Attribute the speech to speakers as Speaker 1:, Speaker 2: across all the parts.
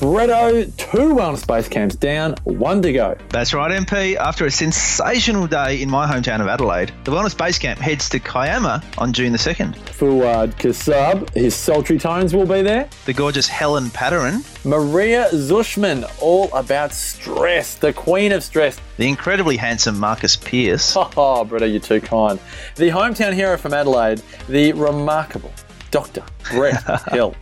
Speaker 1: Bretto, two wellness base camps down, one to go.
Speaker 2: That's right, MP. After a sensational day in my hometown of Adelaide, the Wellness Base Camp heads to Kiama on June the 2nd.
Speaker 1: Fuad Kasab, his sultry tones will be there.
Speaker 2: The gorgeous Helen Padarin.
Speaker 1: Maria Zushman, all about stress, the queen of stress.
Speaker 2: The incredibly handsome Marcus Pierce.
Speaker 1: Oh, Bretto, you're too kind. The hometown hero from Adelaide, the remarkable Dr. Brett Hill.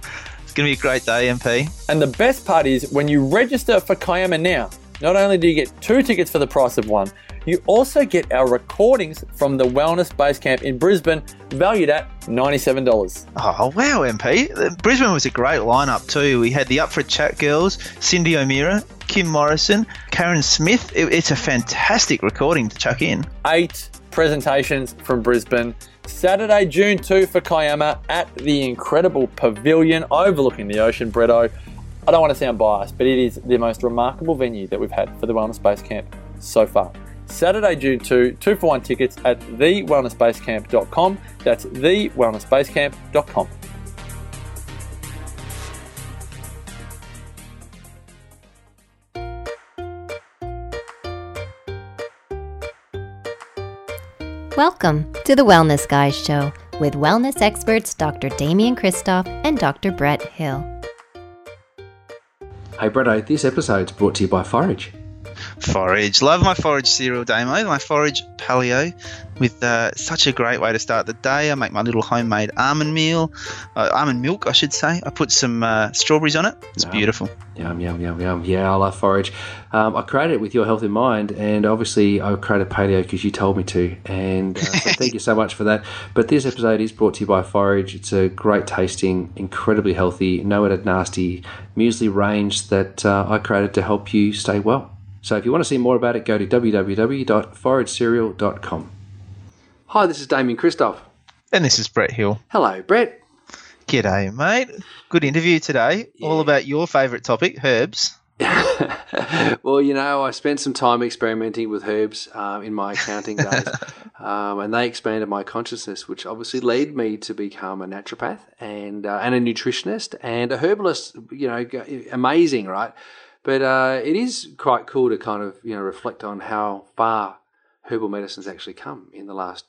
Speaker 2: Going to be a great day, MP.
Speaker 1: And the best part is when you register for Kiama now, not only do you get two tickets for the price of one, you also get our recordings from the Wellness Base Camp in Brisbane, valued at $97.
Speaker 2: Oh, wow, MP. Brisbane was a great lineup, too. We had the Up for a Chat girls, Cyndi O'Meara, Kim Morrison, Carren Smith. It, it's a fantastic recording to chuck in.
Speaker 1: Eight presentations from Brisbane. Saturday, June 2 for Kiama at the incredible pavilion overlooking the ocean, Bretto. I don't want to sound biased, but it is the most remarkable venue that we've had for the Wellness Base Camp so far. Saturday, June 2, two for one tickets at thewellnessbasecamp.com. That's thewellnessbasecamp.com.
Speaker 3: Welcome to the Wellness Guys Show with wellness experts Dr. Damian Kristof and Dr. Brett Hill.
Speaker 4: Hey, Bretto, eh, this episode's brought to you by Forage.
Speaker 2: Forage. Love my forage cereal, Damo. My forage paleo with uh, such a great way to start the day. I make my little homemade almond meal, uh, almond milk, I should say. I put some uh, strawberries on it. It's
Speaker 4: Yum.
Speaker 2: beautiful.
Speaker 4: Yum, yum, yum, yum. Yeah, I love Forage. Um, I created it with your health in mind, and obviously I created paleo because you told me to. And uh, so thank you so much for that. But this episode is brought to you by Forage. It's a great tasting, incredibly healthy, no added nasty muesli range that uh, I created to help you stay well. So if you want to see more about it, go to www.foragecereal.com. Hi, this is Damian Kristof.
Speaker 2: And this is Brett Hill.
Speaker 4: Hello, Brett.
Speaker 2: G'day, mate. Good interview today. All about your favourite topic, herbs.
Speaker 4: well, you know, I spent some time experimenting with herbs um, in my accounting days, um, and they expanded my consciousness, which obviously led me to become a naturopath and uh, and a nutritionist and a herbalist. You know, amazing, right? But uh, it is quite cool to kind of you know reflect on how far herbal medicine's actually come in the last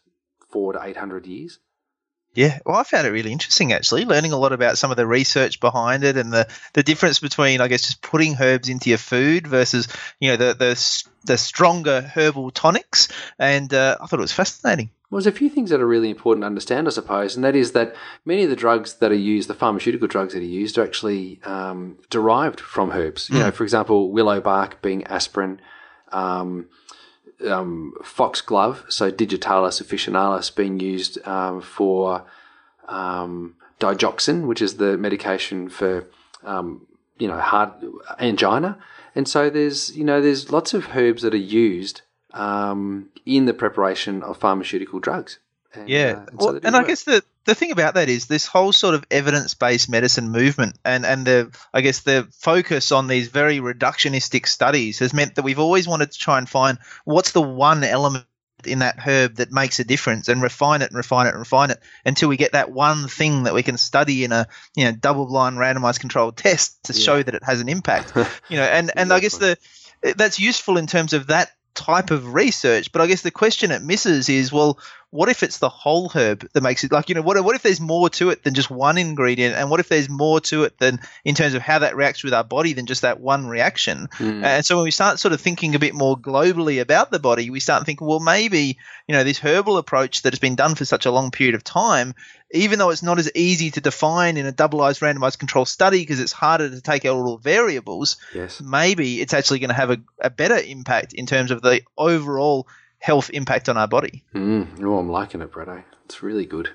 Speaker 4: four to eight hundred years.
Speaker 2: Yeah, well, I found it really interesting actually, learning a lot about some of the research behind it and the, the difference between, I guess, just putting herbs into your food versus, you know, the the, the stronger herbal tonics. And uh, I thought it was fascinating.
Speaker 4: Well, there's a few things that are really important to understand, I suppose, and that is that many of the drugs that are used, the pharmaceutical drugs that are used, are actually um, derived from herbs. You know, for example, willow bark being aspirin, um, um, foxglove, so digitalis officinalis, being used um, for um, digoxin, which is the medication for um, you know heart angina. And so there's you know there's lots of herbs that are used um, in the preparation of pharmaceutical drugs. And,
Speaker 2: Yeah,
Speaker 4: uh, and
Speaker 2: well,
Speaker 4: do
Speaker 2: and I guess the the thing about that is this whole sort of evidence based medicine movement, and and the I guess the focus on these very reductionistic studies has meant that we've always wanted to try and find what's the one element in that herb that makes a difference and refine it and refine it and refine it until we get that one thing that we can study in a you know double blind randomized controlled test to
Speaker 4: Yeah.
Speaker 2: show that it has an impact you know and and i guess the that's useful in terms of that type of research but i guess the question it misses is well what if it's the whole herb that makes it like you know what, what if there's more to it than just one ingredient and what if there's more to it than in terms of how that reacts with our body than just that one reaction
Speaker 4: Mm.
Speaker 2: and so when we start sort of thinking a bit more globally about the body we start thinking well maybe you know this herbal approach that has been done for such a long period of time even though it's not as easy to define in a doubleized randomized control study because it's harder to take out all the variables
Speaker 4: yes.
Speaker 2: maybe it's actually going to have a, a better impact in terms of the overall health impact on our body
Speaker 4: Mm, oh, I'm liking it, Bretto. It's really good.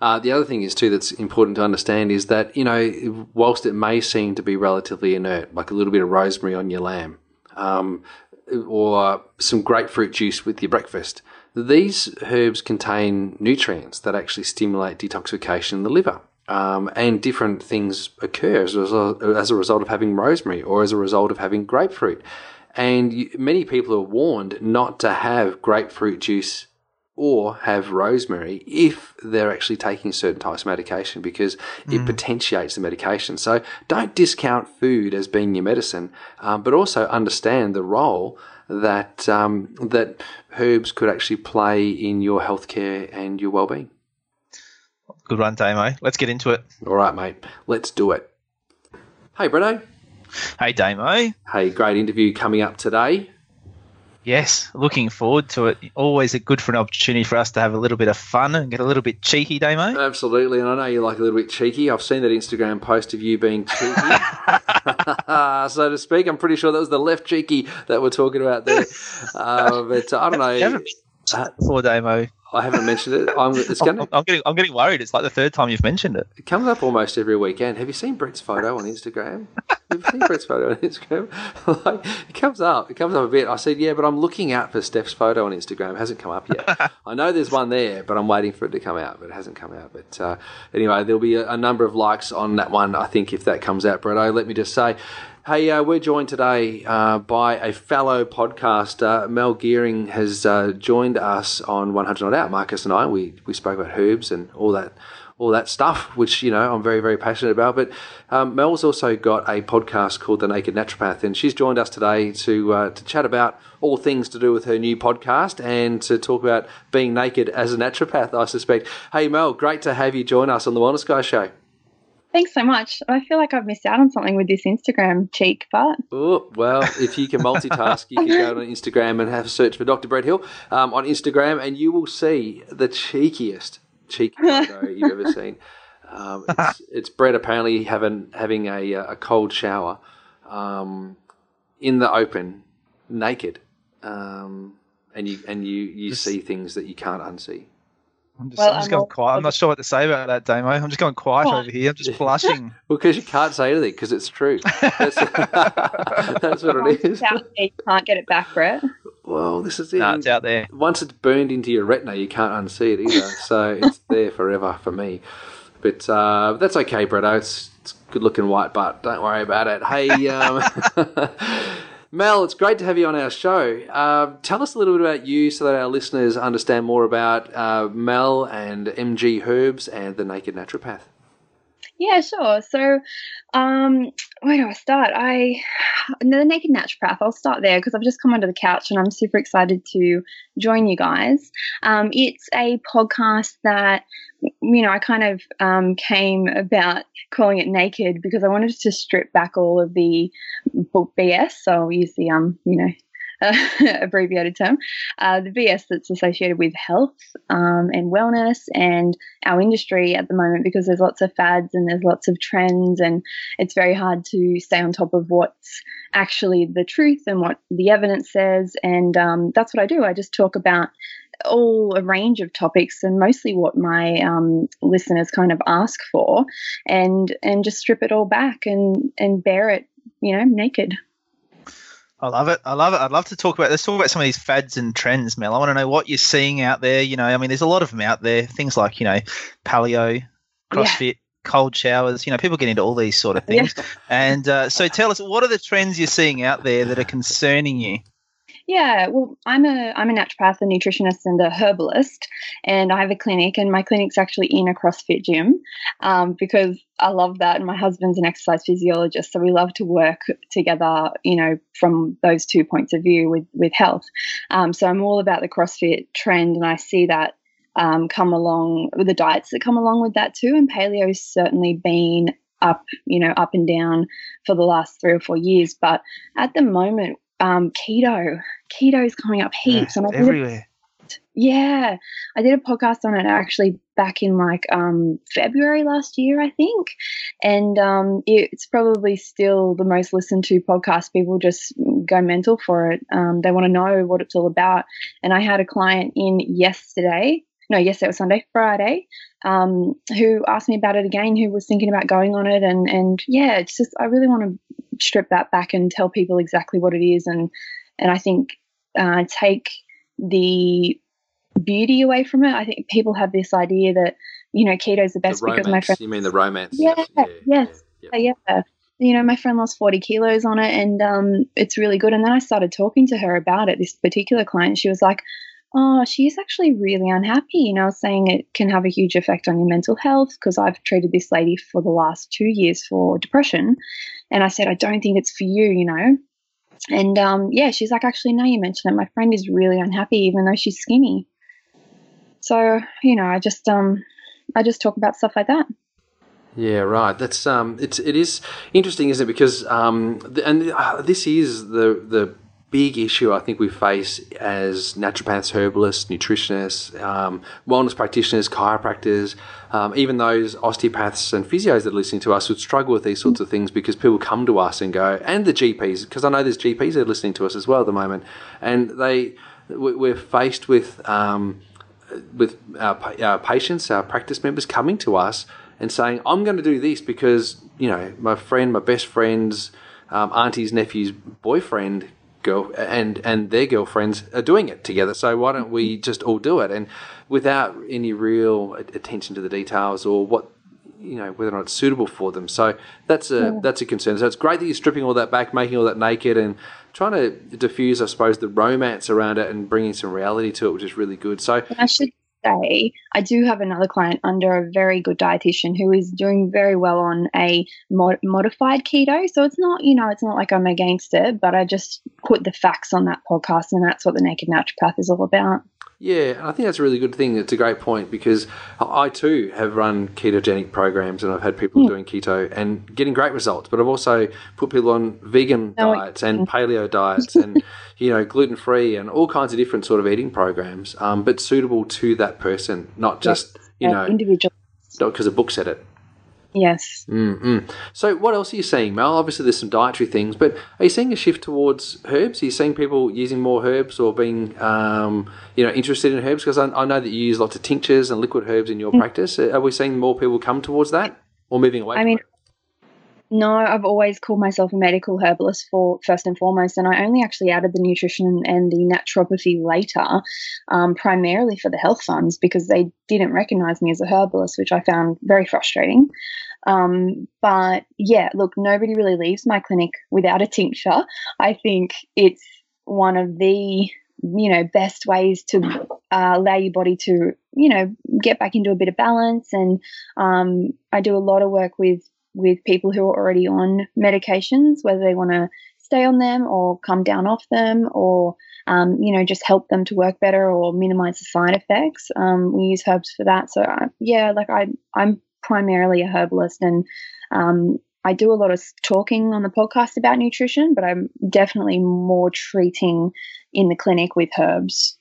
Speaker 4: Uh, the other thing is too that's important to understand is that you know, whilst it may seem to be relatively inert, like a little bit of rosemary on your lamb, um, or some grapefruit juice with your breakfast, these herbs contain nutrients that actually stimulate detoxification in the liver. Um, and different things occur as a, as a result of having rosemary or as a result of having grapefruit. And you, many people are warned not to have grapefruit juice or have rosemary if they're actually taking certain types of medication because it potentiates the medication. So don't discount food as being your medicine, um, but also understand the role that um, that herbs could actually play in your healthcare and your well-being.
Speaker 2: Good one, Damo. Let's get into it.
Speaker 4: All right, mate, let's do it. Hey, Breno.
Speaker 2: Hey, Damo.
Speaker 4: Hey, great interview coming up today.
Speaker 2: Yes, looking forward to it. Always a good for an opportunity for us to have a little bit of fun and get a little bit cheeky, Damo.
Speaker 4: Absolutely, and I know you like a little bit cheeky. I've seen that Instagram post of you being cheeky, so to speak. I'm pretty sure that was the left cheeky that we're talking about there. Uh, but uh, I don't
Speaker 2: You haven't
Speaker 4: know.
Speaker 2: mentioned before, Damo.
Speaker 4: I haven't mentioned it. I'm, it's
Speaker 2: I'm, I'm getting, I'm getting worried. It's like the third time you've mentioned it.
Speaker 4: It comes up almost every weekend. Have you seen Brett's photo on Instagram? Have you seen Brett's photo on Instagram? like, it comes up. It comes up a bit. I said, yeah, but I'm looking out for Steph's photo on Instagram. It hasn't come up yet. I know there's one there, but I'm waiting for it to come out, but it hasn't come out. But uh, anyway, there'll be a, a number of likes on that one, I think, if that comes out, Bretto. Let me just say, Hey, uh, we're joined today uh, by a fellow podcaster. Mel Gearing has uh, joined us on 100 Not Out. Marcus and I, we, we spoke about herbs and all that all that stuff, which you know I'm very very passionate about. But um, Mel's also got a podcast called The Naked Naturopath, and she's joined us today to uh, to chat about all things to do with her new podcast and to talk about being naked as a naturopath. I suspect. Hey Mel, great to have you join us on the Wellness Guy Show.
Speaker 5: Thanks so much. I feel like I've missed out on something with this Instagram cheek, but
Speaker 4: Oh, well, if you can multitask, you can go on Instagram and have a search for Dr. Brett Hill um, on Instagram, and you will see the cheekiest cheeky photo you've ever seen. Um, it's, it's Brett apparently having having a, uh, a cold shower um, in the open, naked, um, and you and you you see things that you can't unsee.
Speaker 2: I'm just,
Speaker 5: Well,
Speaker 2: I'm just
Speaker 5: I'm
Speaker 2: going quiet. I'm not sure what to say about that, Damo. I'm just going quiet
Speaker 5: Oh.
Speaker 2: over here. I'm just blushing.
Speaker 4: Well, because you can't say anything because it's true. That's, that's what it is.
Speaker 5: It's out there, you can't get it back, Brett.
Speaker 4: Well, this is it.
Speaker 2: nah, it's out there.
Speaker 4: once it's burned into your retina, you can't unsee it either. so it's there forever for me. But uh, that's okay, Bretto. It's, it's good looking white butt. Don't worry about it. Hey, um, Mel, it's great to have you on our show. Uh, tell us a little bit about you so that our listeners understand more about uh, Mel and MG Herbs and the Naked Naturopath.
Speaker 5: Yeah, sure. So, um, where do I start? I the Naked Naturopath. I'll start there because I've just come onto the couch and I'm super excited to join you guys. Um, it's a podcast that you know I kind of um, came about calling it Naked because I wanted to strip back all of the BS. So I'll use the um, you know. Uh, abbreviated term, uh, the BS that's associated with health um, and wellness and our industry at the moment because there's lots of fads and there's lots of trends and it's very hard to stay on top of what's actually the truth and what the evidence says and um, that's what i do. I just talk about all a range of topics and mostly what my um, listeners kind of ask for and and just strip it all back and and bear it you know naked
Speaker 2: I love it. I love it. I'd love to talk about. Let's talk about some of these fads and trends, Mel. I want to know what you're seeing out there. You know, I mean, there's a lot of them out there. Things like you know, paleo, CrossFit, cold showers. You know, people get into all these sort of
Speaker 5: Yeah.
Speaker 2: things. And uh, so, tell us, what are the trends you're seeing out there that are concerning you?
Speaker 5: Yeah, well, I'm a I'm a naturopath, a nutritionist, and a herbalist, and I have a clinic, and my clinic's actually in a CrossFit gym, um, because I love that, and my husband's an exercise physiologist, so we love to work together, you know, from those two points of view with with health. Um, so I'm all about the CrossFit trend, and I see that um, come along with the diets that come along with that too, and paleo's certainly been up, you know, up and down for the last three or four years, but at the moment. Um, keto, keto is coming up heaps,
Speaker 2: Yeah,
Speaker 5: and I did a
Speaker 2: everywhere.
Speaker 5: yeah, I did a podcast on it actually back in like um, February last year, I think, and um, it's probably still the most listened to podcast. People just go mental for it. Um, they want to know what it's all about. And I had a client in yesterday. No, yesterday was Sunday, Friday, um, who asked me about it again, who was thinking about going on it, and and yeah, it's just I really want to strip that back and tell people exactly what it is, and and I think uh, take the beauty away from it. I think people have this idea that you know keto is the best
Speaker 4: the
Speaker 5: because my friend,
Speaker 4: You mean the romance?
Speaker 5: Yeah, yes.
Speaker 4: yeah.
Speaker 5: yeah, you know, my friend lost forty kilos on it, and um, it's really good. And then I started talking to her about it. This particular client, she was like, oh, she's actually really unhappy. And I was saying it can have a huge effect on your mental health because I've treated this lady for the last two years for depression. And I said, I don't think it's for you, you know. And um, yeah, she's like, actually, now you mention it, my friend is really unhappy, even though she's skinny. So you know, I just um, I just talk about stuff like that.
Speaker 4: Yeah, right. That's um, it's it is interesting, isn't it? Because um, and uh, this is the the big issue I think we face as naturopaths, herbalists, nutritionists, um, wellness practitioners, chiropractors, um, even those osteopaths and physios that are listening to us would struggle with these sorts of things because people come to us and go, and the GPs, because I know there's GPs that are listening to us as well at the moment, and they we're faced with um, with our, our patients, our practice members coming to us and saying, I'm going to do this because, you know, my friend, my best friend's um, auntie's nephew's boyfriend girl and and their girlfriends are doing it together. So why don't we mm-hmm. just all do it? And without any real attention to the details or what you know whether or not it's suitable for them. So that's a yeah. that's a concern. So it's great that you're stripping all that back, making all that naked, and trying to diffuse, I suppose, the romance around it and bringing some reality to it, which is really good. So
Speaker 5: I should say I do have another client under a very good dietitian who is doing very well on a mod- modified keto. So it's not, you know, it's not like I'm against it, but I just put the facts on that podcast, and that's what the Naked Naturopath is all about.
Speaker 4: Yeah, I think that's a really good thing. It's a great point because I too have run ketogenic programs and I've had people mm. doing keto and getting great results. But I've also put people on vegan oh, diets and paleo diets and you know gluten free and all kinds of different sort of eating programs, um, but suitable to that person, not just you know
Speaker 5: individual.
Speaker 4: Not because a book said it.
Speaker 5: Yes.
Speaker 4: Mm-hmm. So, what else are you seeing, Mel? Obviously, there's some dietary things, but are you seeing a shift towards herbs? Are you seeing people using more herbs or being, um, you know, interested in herbs? Because I, I, know that you use lots of tinctures and liquid herbs in your mm-hmm. practice. Are we seeing more people come towards that or moving away? I mean, it?
Speaker 5: No, I've always called myself a medical herbalist for first and foremost, and I only actually added the nutrition and the naturopathy later, um, primarily for the health funds because they didn't recognize me as a herbalist, which I found very frustrating. Um, but yeah, look, nobody really leaves my clinic without a tincture. I think it's one of the you know best ways to uh, allow your body to you know get back into a bit of balance and um, i do a lot of work with with people who are already on medications, whether they want to stay on them or come down off them or um, you know just help them to work better or minimize the side effects. Um, we use herbs for that. So uh, yeah like I, i'm primarily a herbalist and um, i do a lot of talking on the podcast about nutrition but i'm definitely more treating in the clinic with herbs.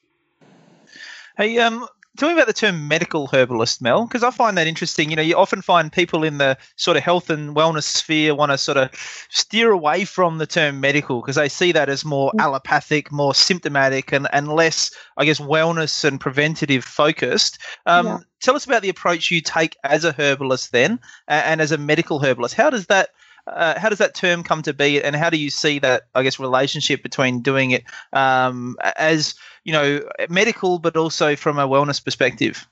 Speaker 2: Hey um tell me about the term medical herbalist, Mel, because I find that interesting. You know, you often find people in the sort of health and wellness sphere want to sort of steer away from the term medical because they see that as more mm. allopathic, more symptomatic, and, and less, I guess, wellness and preventative focused. Um, yeah. Tell us about the approach you take as a herbalist then and as a medical herbalist. How does that uh, how does that term come to be, and how do you see that, I guess, relationship between doing it um, as you know medical, but also from a wellness perspective?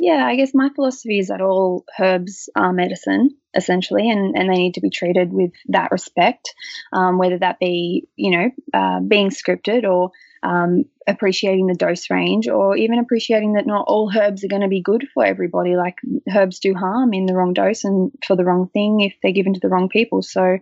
Speaker 5: Yeah, I guess my philosophy is that all herbs are medicine essentially, and, and they need to be treated with that respect, um, whether that be you know uh, being scripted or um, appreciating the dose range or even appreciating that not all herbs are going to be good for everybody. Like herbs do harm in the wrong dose and for the wrong thing if they're given to the wrong people. So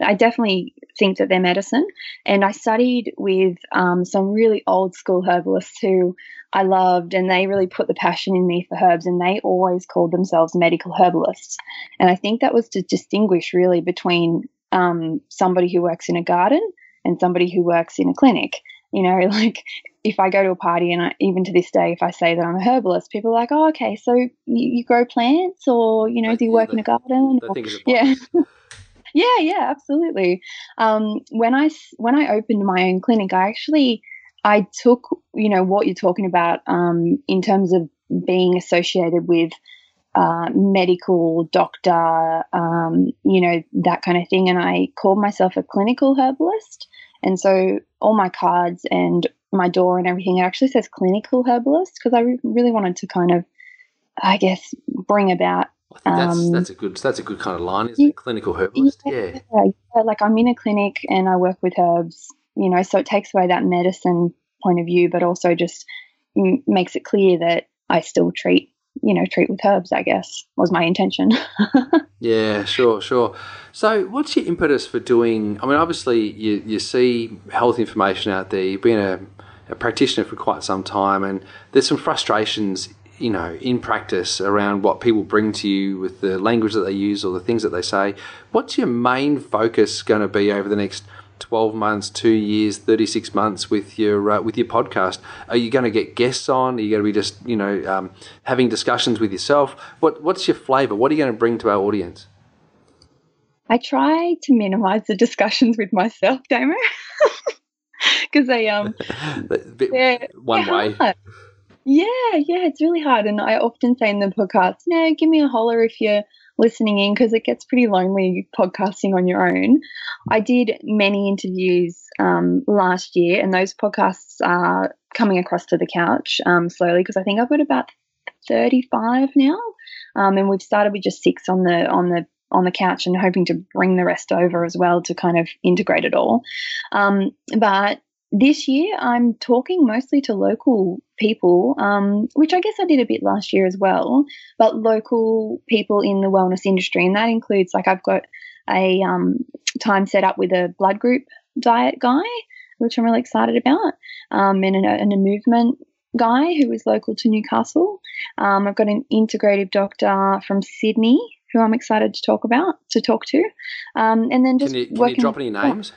Speaker 5: I definitely think that they're medicine. And I studied with um, some really old school herbalists who I loved, and they really put the passion in me for herbs, and they always called themselves medical herbalists. And I think that was to distinguish really between um, somebody who works in a garden and somebody who works in a clinic you know, like if I go to a party and I, even to this day, if I say that I'm a herbalist, people are like, oh, okay, so you, you grow plants or, you know, do you work in a garden? Or, yeah. yeah, yeah, absolutely. Um, when I, when I opened my own clinic, I actually, I took, you know, what you're talking about um, in terms of being associated with uh, medical doctor, um, you know, that kind of thing. And I called myself a clinical herbalist. And so all my cards and my door and everything, it actually says clinical herbalist because I re- really wanted to kind of, I guess, bring about.
Speaker 4: that's um, that's a good that's a good kind of line, isn't it? Clinical herbalist, yeah,
Speaker 5: yeah. yeah. Like I'm in a clinic and I work with herbs, you know, so it takes away that medicine point of view, but also just m- makes it clear that I still treat you know treat with herbs. I guess was my intention.
Speaker 4: yeah, sure, sure. So, what's your impetus for doing? I mean, obviously, you you see health information out there. You've been a, a practitioner for quite some time, and there's some frustrations you know, in practice around what people bring to you with the language that they use or the things that they say. What's your main focus going to be over the next 12 months, two years, 36 months with your uh, with your podcast? Are you going to get guests on? Are you going to be just you know um, having discussions with yourself? What what's your flavour? What are you going to bring to our audience?
Speaker 5: I try to minimize the discussions with myself, Damo, because they um
Speaker 4: one way.
Speaker 5: Hard. Yeah, yeah, it's really hard. And I often say in the podcast, no, give me a holler if you're listening in because it gets pretty lonely podcasting on your own. I did many interviews um, last year, and those podcasts are coming across to the couch um, slowly because I think I've got about 35 now. Um, and we've started with just six on the on the on the couch and hoping to bring the rest over as well to kind of integrate it all. Um, but this year, I'm talking mostly to local people, um, which I guess I did a bit last year as well, but local people in the wellness industry. And that includes, like, I've got a um, time set up with a blood group diet guy, which I'm really excited about, um, and, a, and a movement guy who is local to Newcastle. Um, I've got an integrative doctor from Sydney who I'm excited to talk about, to talk to. Um, and then just
Speaker 4: can you, can you drop any names?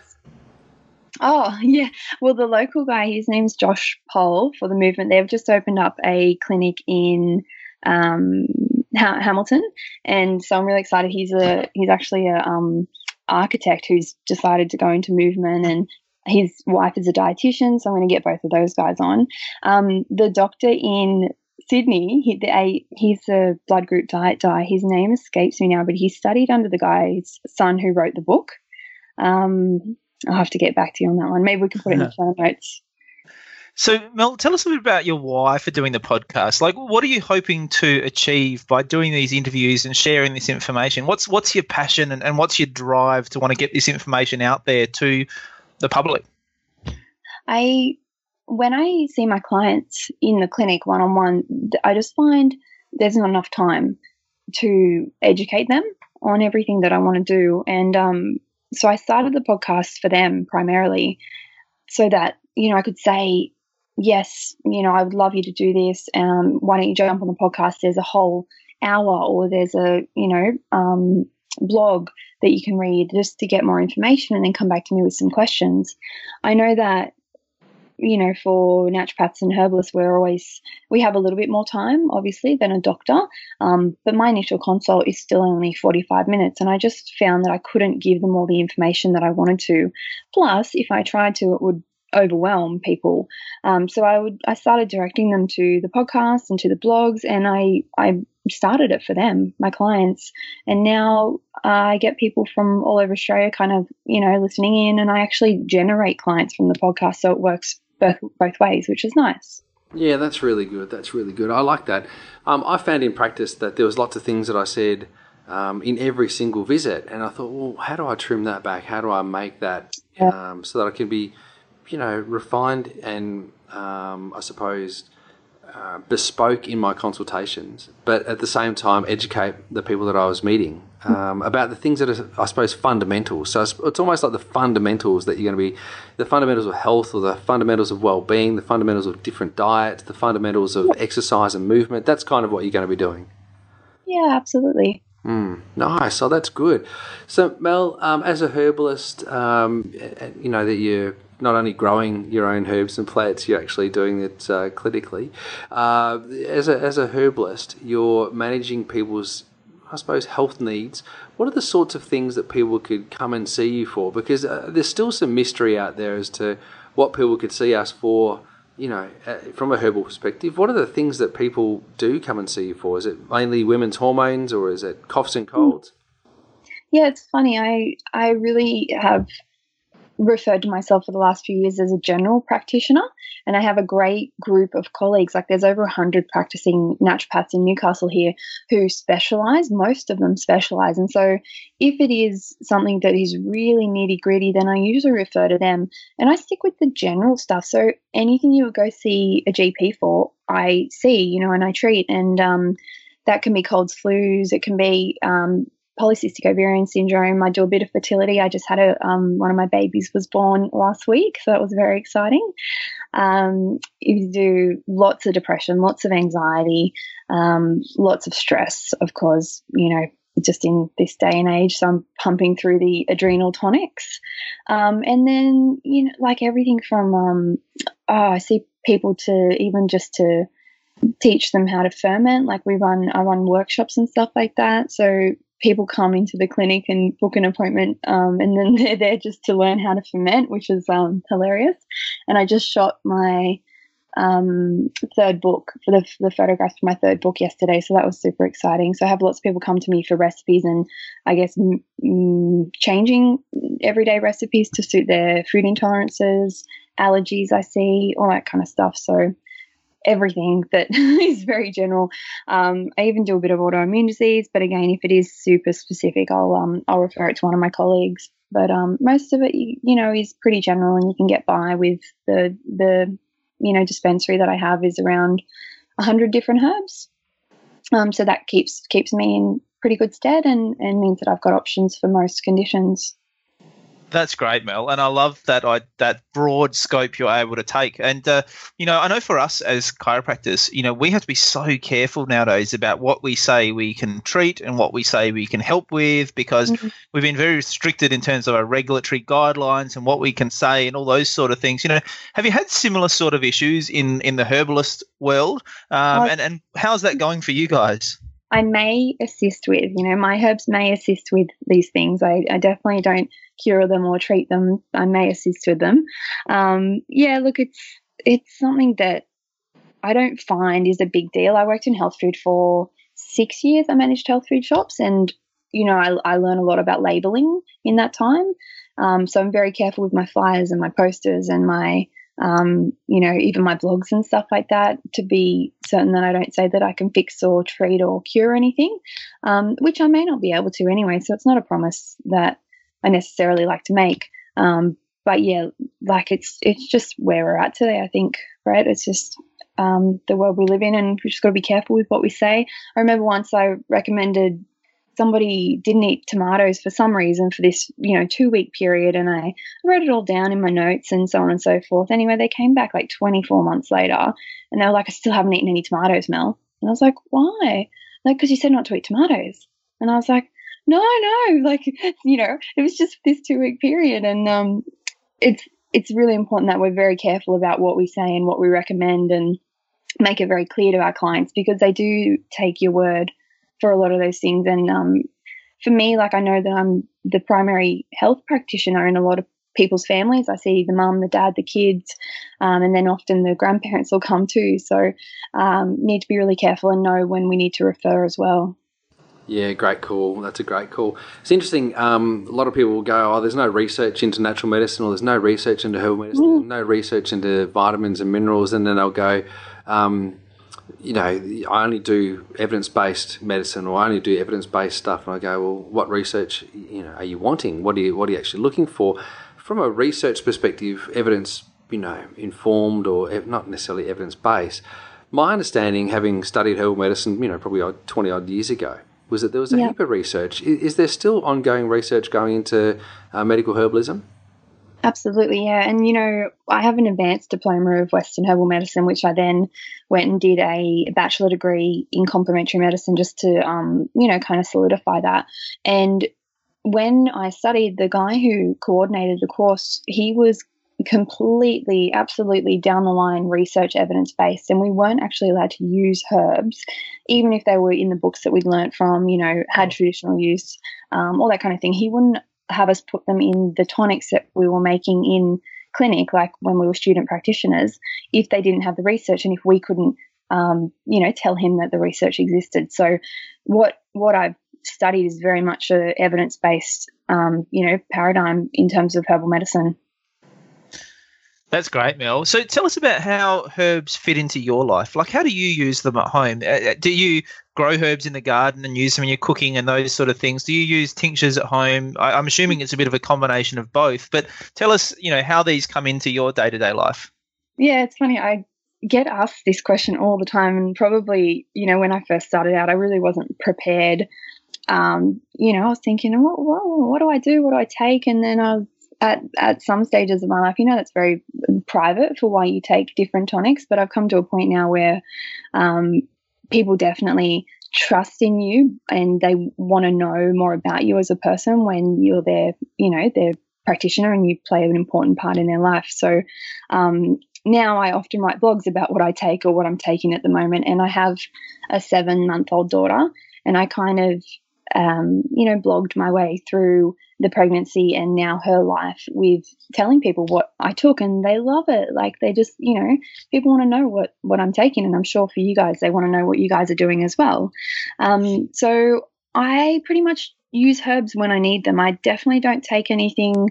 Speaker 5: Oh, yeah. Well, the local guy, his name's Josh Pole for the movement. They've just opened up a clinic in um, ha- Hamilton, and so I'm really excited. He's a he's actually a um, architect who's decided to go into movement, and his wife is a dietitian. So I'm going to get both of those guys on. Um, the doctor in Sydney, he, the, a, he's a blood group diet guy. His name escapes me now, but he studied under the guy's son who wrote the book. Um, I'll have to get back to you on that one. Maybe we can put it in the show notes.
Speaker 2: So, Mel, tell us a bit about your why for doing the podcast. Like, what are you hoping to achieve by doing these interviews and sharing this information? What's what's your passion and, and what's your drive to want to get this information out there to the public?
Speaker 5: I, when I see my clients in the clinic one on one, I just find there's not enough time to educate them on everything that I want to do. And um, so I started the podcast for them primarily so that, you know, I could say, yes, you know, I would love you to do this. Um, why don't you jump on the podcast? There's a whole hour or there's a, you know, um, blog that you can read just to get more information and then come back to me with some questions. I know that you know, for naturopaths and herbalists, we're always we have a little bit more time, obviously, than a doctor. Um, but my initial consult is still only 45 minutes, and I just found that I couldn't give them all the information that I wanted to. Plus, if I tried to, it would overwhelm people. Um, so I would I started directing them to the podcasts and to the blogs, and I I started it for them, my clients, and now I get people from all over Australia, kind of you know listening in, and I actually generate clients from the podcast, so it works both both ways, which is nice.
Speaker 4: Yeah, that's really good. That's really good. I like that. Um, I found in practice that there was lots of things that I said um, in every single visit, and I thought, well, how do I trim that back? How do I make that um, so that I can be, you know, refined and um, I suppose uh, bespoke in my consultations, but at the same time educate the people that I was meeting um, about the things that are, I suppose, fundamental. So it's, it's, almost like the fundamentals that you're going to be, the fundamentals of health or the fundamentals of well-being, the fundamentals of different diets, the fundamentals of exercise and movement. That's kind of what you're going to be doing.
Speaker 5: Yeah, absolutely.
Speaker 4: Mm, nice. So that's good. So Mel, um, as a herbalist, um, you know that you're not only growing your own herbs and plants, you're actually doing it uh, clinically. Uh, as a as a herbalist, you're managing people's I suppose, health needs, what are the sorts of things that people could come and see you for? Because uh, there's still some mystery out there as to what people could see us for, you know, uh, from a herbal perspective. What are the things that people do come and see you for? Is it mainly women's hormones or is it coughs and colds?
Speaker 5: Yeah, it's funny. I I really have referred to myself for the last few years as a general practitioner, and I have a great group of colleagues. Like there's over 100 practicing naturopaths in Newcastle here who specialize. Most of them specialize. And so if it is something that is really nitty gritty, then I usually refer to them and I stick with the general stuff. So anything you would go see a GP for, I see, you know, and I treat. And um, that can be colds, flus, it can be um, polycystic ovarian syndrome. I do a bit of fertility. I just had a um, one of my babies was born last week, so that was very exciting. Um, you do lots of depression, lots of anxiety, um, lots of stress. Of course, you know, just in this day and age, so I'm pumping through the adrenal tonics, um, and then you know, like everything from um, oh, I see people to even just to teach them how to ferment. Like we run, I run workshops and stuff like that. So people come into the clinic and book an appointment, um, and then they're there just to learn how to ferment, which is um, hilarious. And I just shot my um, third book for the, the photographs for my third book yesterday, so that was super exciting. So I have lots of people come to me for recipes, and I guess m- m- changing everyday recipes to suit their food intolerances, allergies. I see all that kind of stuff. So everything that is very general. Um, I even do a bit of autoimmune disease, but again, if it is super specific, I'll um, I'll refer it to one of my colleagues. But um, most of it, you know, is pretty general, and you can get by with the the you know dispensary that I have is around hundred different herbs. Um, so that keeps keeps me in pretty good stead, and and means that I've got options for most conditions.
Speaker 2: That's great, Mel, and I love that I, that broad scope you're able to take. And uh, you know, I know for us as chiropractors, you know, we have to be so careful nowadays about what we say we can treat and what we say we can help with, because mm-hmm. we've been very restricted in terms of our regulatory guidelines and what we can say and all those sort of things. You know, have you had similar sort of issues in in the herbalist world? Um, and and how's that going for you guys?
Speaker 5: I may assist with, you know, my herbs may assist with these things. I, I definitely don't cure them or treat them. I may assist with them. Um, yeah, look, it's it's something that I don't find is a big deal. I worked in health food for six years. I managed health food shops, and you know, I, I learn a lot about labeling in that time. Um, so I'm very careful with my flyers and my posters and my um, you know, even my blogs and stuff like that to be certain that I don't say that I can fix or treat or cure anything, um, which I may not be able to anyway. So it's not a promise that I necessarily like to make. Um, but yeah, like it's it's just where we're at today. I think, right? It's just um, the world we live in, and we just got to be careful with what we say. I remember once I recommended somebody didn't eat tomatoes for some reason for this, you know, two week period, and I wrote it all down in my notes and so on and so forth. Anyway, they came back like 24 months later, and they were like, "I still haven't eaten any tomatoes, Mel." And I was like, "Why?" Like, because you said not to eat tomatoes. And I was like, no, no, like you know, it was just this two week period, and um, it's it's really important that we're very careful about what we say and what we recommend, and make it very clear to our clients because they do take your word for a lot of those things. And um, for me, like I know that I'm the primary health practitioner in a lot of people's families. I see the mum, the dad, the kids, um, and then often the grandparents will come too. So um, need to be really careful and know when we need to refer as well.
Speaker 4: Yeah, great call. That's a great call. It's interesting. Um, a lot of people will go, "Oh, there's no research into natural medicine, or there's no research into herbal medicine, mm. no research into vitamins and minerals," and then they'll go, um, "You know, I only do evidence-based medicine, or I only do evidence-based stuff." And I go, "Well, what research, you know, are you wanting? What are you, what are you actually looking for?" From a research perspective, evidence, you know, informed or not necessarily evidence-based. My understanding, having studied herbal medicine, you know, probably twenty odd years ago was that there was a yeah. heap of research. Is, is, there still ongoing research going into uh, medical herbalism?
Speaker 5: Absolutely, yeah. And you know, I have an advanced diploma of Western herbal medicine, which I then went and did a bachelor degree in complementary medicine just to, um, you know, kind of solidify that. And when I studied, the guy who coordinated the course, he was completely, absolutely down the line research evidence based, and we weren't actually allowed to use herbs, even if they were in the books that we'd learnt from, you know, had traditional use, um, all that kind of thing. He wouldn't have us put them in the tonics that we were making in clinic, like when we were student practitioners, if they didn't have the research and if we couldn't, um, you know, tell him that the research existed. So, what what I've studied is very much a evidence based, um, you know, paradigm in terms of herbal medicine.
Speaker 2: That's great, Mel. So tell us about how herbs fit into your life. Like, how do you use them at home? Uh, uh, do you grow herbs in the garden and use them in your cooking and those sort of things? Do you use tinctures at home? I, am assuming it's a bit of a combination of both. But tell us, you know, how these come into your day to day life.
Speaker 5: Yeah, it's funny. I get asked this question all the time, and probably, you know, when I first started out, I really wasn't prepared. Um, you know, I was thinking, what, what, what do I do? What do I take? And then I was at, at some stages of my life, you know, that's very private for why you take different tonics. But I've come to a point now where um, people definitely trust in you and they want to know more about you as a person when you're their, you know, their practitioner and you play an important part in their life. So um, now I often write blogs about what I take or what I'm taking at the moment. And I have a seven month old daughter and I kind of um, you know, blogged my way through the pregnancy and now her life with telling people what I took and they love it. Like they just, you know, people want to know what, what I'm taking. And I'm sure for you guys, they want to know what you guys are doing as well. Um, so I pretty much use herbs when I need them. I definitely don't take anything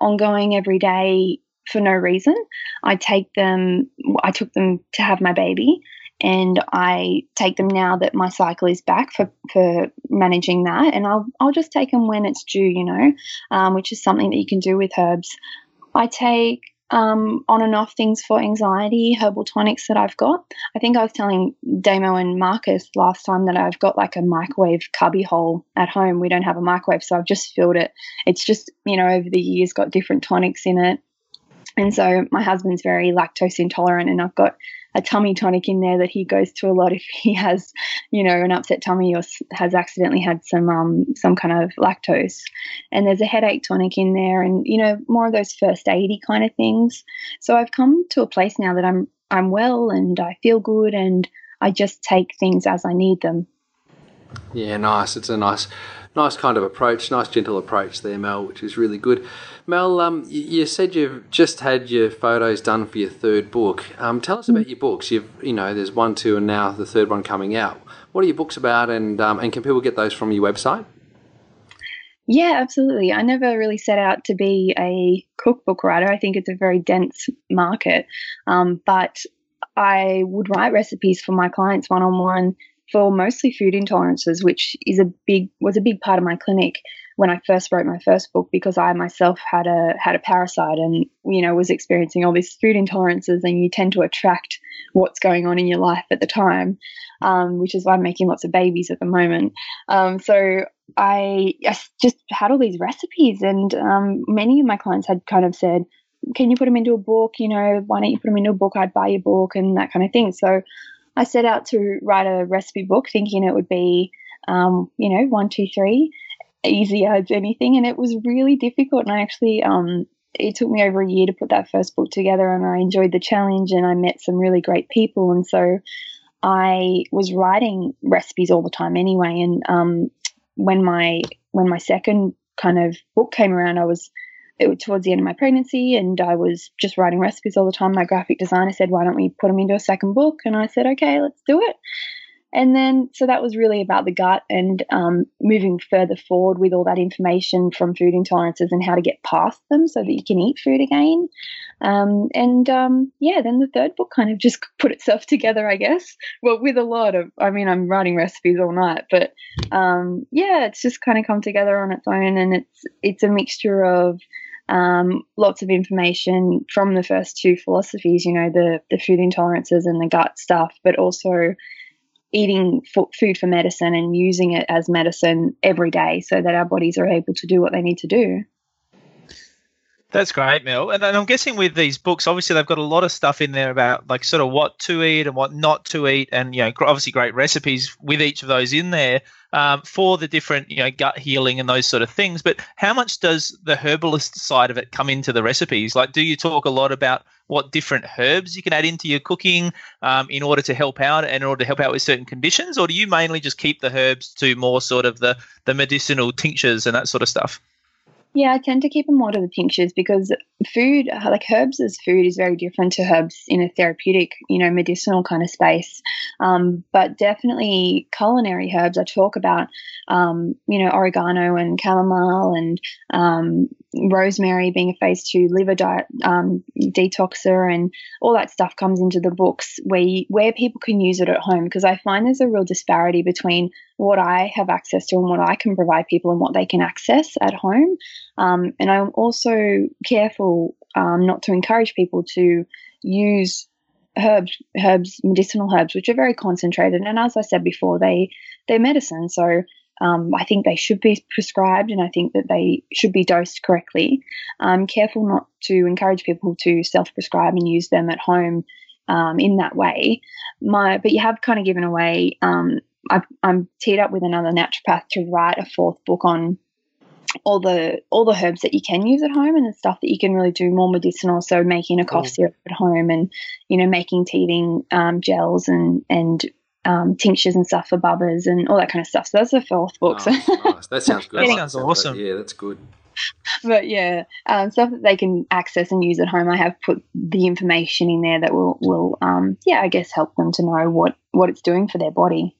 Speaker 5: ongoing every day for no reason. I take them, I took them to have my baby and I take them now that my cycle is back for, for managing that. And I'll, I'll just take them when it's due, you know, um, which is something that you can do with herbs. I take um, on and off things for anxiety, herbal tonics that I've got. I think I was telling Damo and Marcus last time that I've got like a microwave cubby hole at home. We don't have a microwave, so I've just filled it. It's just, you know, over the years got different tonics in it. And so my husband's very lactose intolerant, and I've got a tummy tonic in there that he goes to a lot if he has, you know, an upset tummy or has accidentally had some um, some kind of lactose. And there's a headache tonic in there, and you know, more of those first aidy kind of things. So I've come to a place now that I'm I'm well and I feel good, and I just take things as I need them.
Speaker 4: Yeah, nice. It's a nice nice kind of approach, nice gentle approach there, Mel, which is really good. Mel, um, you said you've just had your photos done for your third book. Um, tell us about your books. You've, you know, there's one, two, and now the third one coming out. What are your books about, and um, and can people get those from your website?
Speaker 5: Yeah, absolutely. I never really set out to be a cookbook writer. I think it's a very dense market, um, but I would write recipes for my clients one on one for mostly food intolerances, which is a big was a big part of my clinic when I first wrote my first book because I myself had a had a parasite and you know was experiencing all these food intolerances and you tend to attract what's going on in your life at the time, um, which is why I'm making lots of babies at the moment. Um, so I, I, just had all these recipes and um, many of my clients had kind of said, "Can you put them into a book? You know, why don't you put them into a book? I'd buy your book and that kind of thing." So I set out to write a recipe book thinking it would be, um, you know, one, two, three, easy as anything. And it was really difficult. And I actually, um, it took me over a year to put that first book together and I enjoyed the challenge and I met some really great people. And so I was writing recipes all the time anyway. And um, when my when my second kind of book came around, I was it towards the end of my pregnancy and I was just writing recipes all the time. My graphic designer said, Why don't we put them into a second book? And I said, Okay, let's do it. And then, so that was really about the gut and um, moving further forward with all that information from food intolerances and how to get past them so that you can eat food again. Um, and um, yeah, then the third book kind of just put itself together, I guess. Well, with a lot of, I mean, I'm writing recipes all night, but um, yeah, it's just kind of come together on its own, and it's it's a mixture of um, lots of information from the first two philosophies, you know, the, the food intolerances and the gut stuff, but also eating food for medicine and using it as medicine every day so that our bodies are able to do what they need to do.
Speaker 2: That's great, Mel. And, I'm guessing with these books, obviously they've got a lot of stuff in there about like sort of what to eat and what not to eat, and you know, obviously great recipes with each of those in there um, for the different you know gut healing and those sort of things. But how much does the herbalist side of it come into the recipes? Like, do you talk a lot about what different herbs you can add into your cooking um, in order to help out and in order to help out with certain conditions, or do you mainly just keep the herbs to more sort of the the medicinal tinctures and that sort of stuff?
Speaker 5: Yeah, I tend to keep them more to the tinctures because food, like herbs as food, is very different to herbs in a therapeutic, you know, medicinal kind of space. Um, but definitely culinary herbs. I talk about, um, you know, oregano and chamomile and um, rosemary being a phase two liver diet um, detoxer and all that stuff comes into the books where you, where people can use it at home because I find there's a real disparity between what I have access to and what I can provide people and what they can access at home. Um, and I'm also careful um, not to encourage people to use herbs, herbs, medicinal herbs, which are very concentrated. And as I said before, they they're medicine, so um, I think they should be prescribed, and I think that they should be dosed correctly. I'm careful not to encourage people to self-prescribe and use them at home um, in that way. My, but you have kind of given away. Um, i am teed up with another naturopath to write a fourth book on all the all the herbs that you can use at home and the stuff that you can really do more medicinal. So making a cough mm. syrup at home and you know making teething um, gels and and um, tinctures and stuff for bubbers and all that kind of stuff. So that's the fourth book.
Speaker 4: Oh, nice. That sounds good.
Speaker 2: that sounds awesome.
Speaker 4: Yeah, that's good.
Speaker 5: But yeah, um, stuff that they can access and use at home. I have put the information in there that will will um, yeah, I guess help them to know what what it's doing for their body.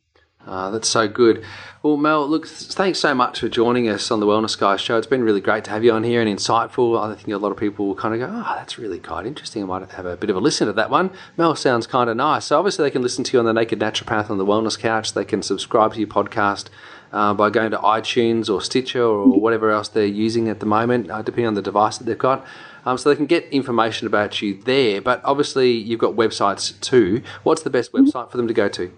Speaker 4: Uh, that's so good. Well, Mel, look, thanks so much for joining us on the Wellness Guys show. It's been really great to have you on here and insightful. I think a lot of people will kind of go, oh, that's really quite interesting. I might have a bit of a listen to that one. Mel sounds kind of nice. So obviously they can listen to you on the Naked Naturopath on the Wellness Couch. They can subscribe to your podcast uh, by going to iTunes or Stitcher or whatever else they're using at the moment, uh, depending on the device that they've got. Um, so they can get information about you there. But obviously you've got websites too. What's the best website for them to go to?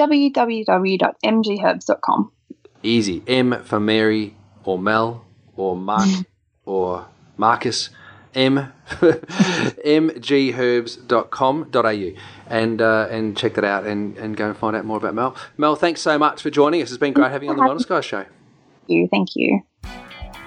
Speaker 5: www.mgherbs.com.
Speaker 4: Easy. M for Mary or Mel or Mark or Marcus. M mgherbs.com.au and uh, and check that out and, and go and find out more about Mel. Mel, thanks so much for joining us. It's been great having you on the Wellness Guys show. Thank
Speaker 5: you. Thank you.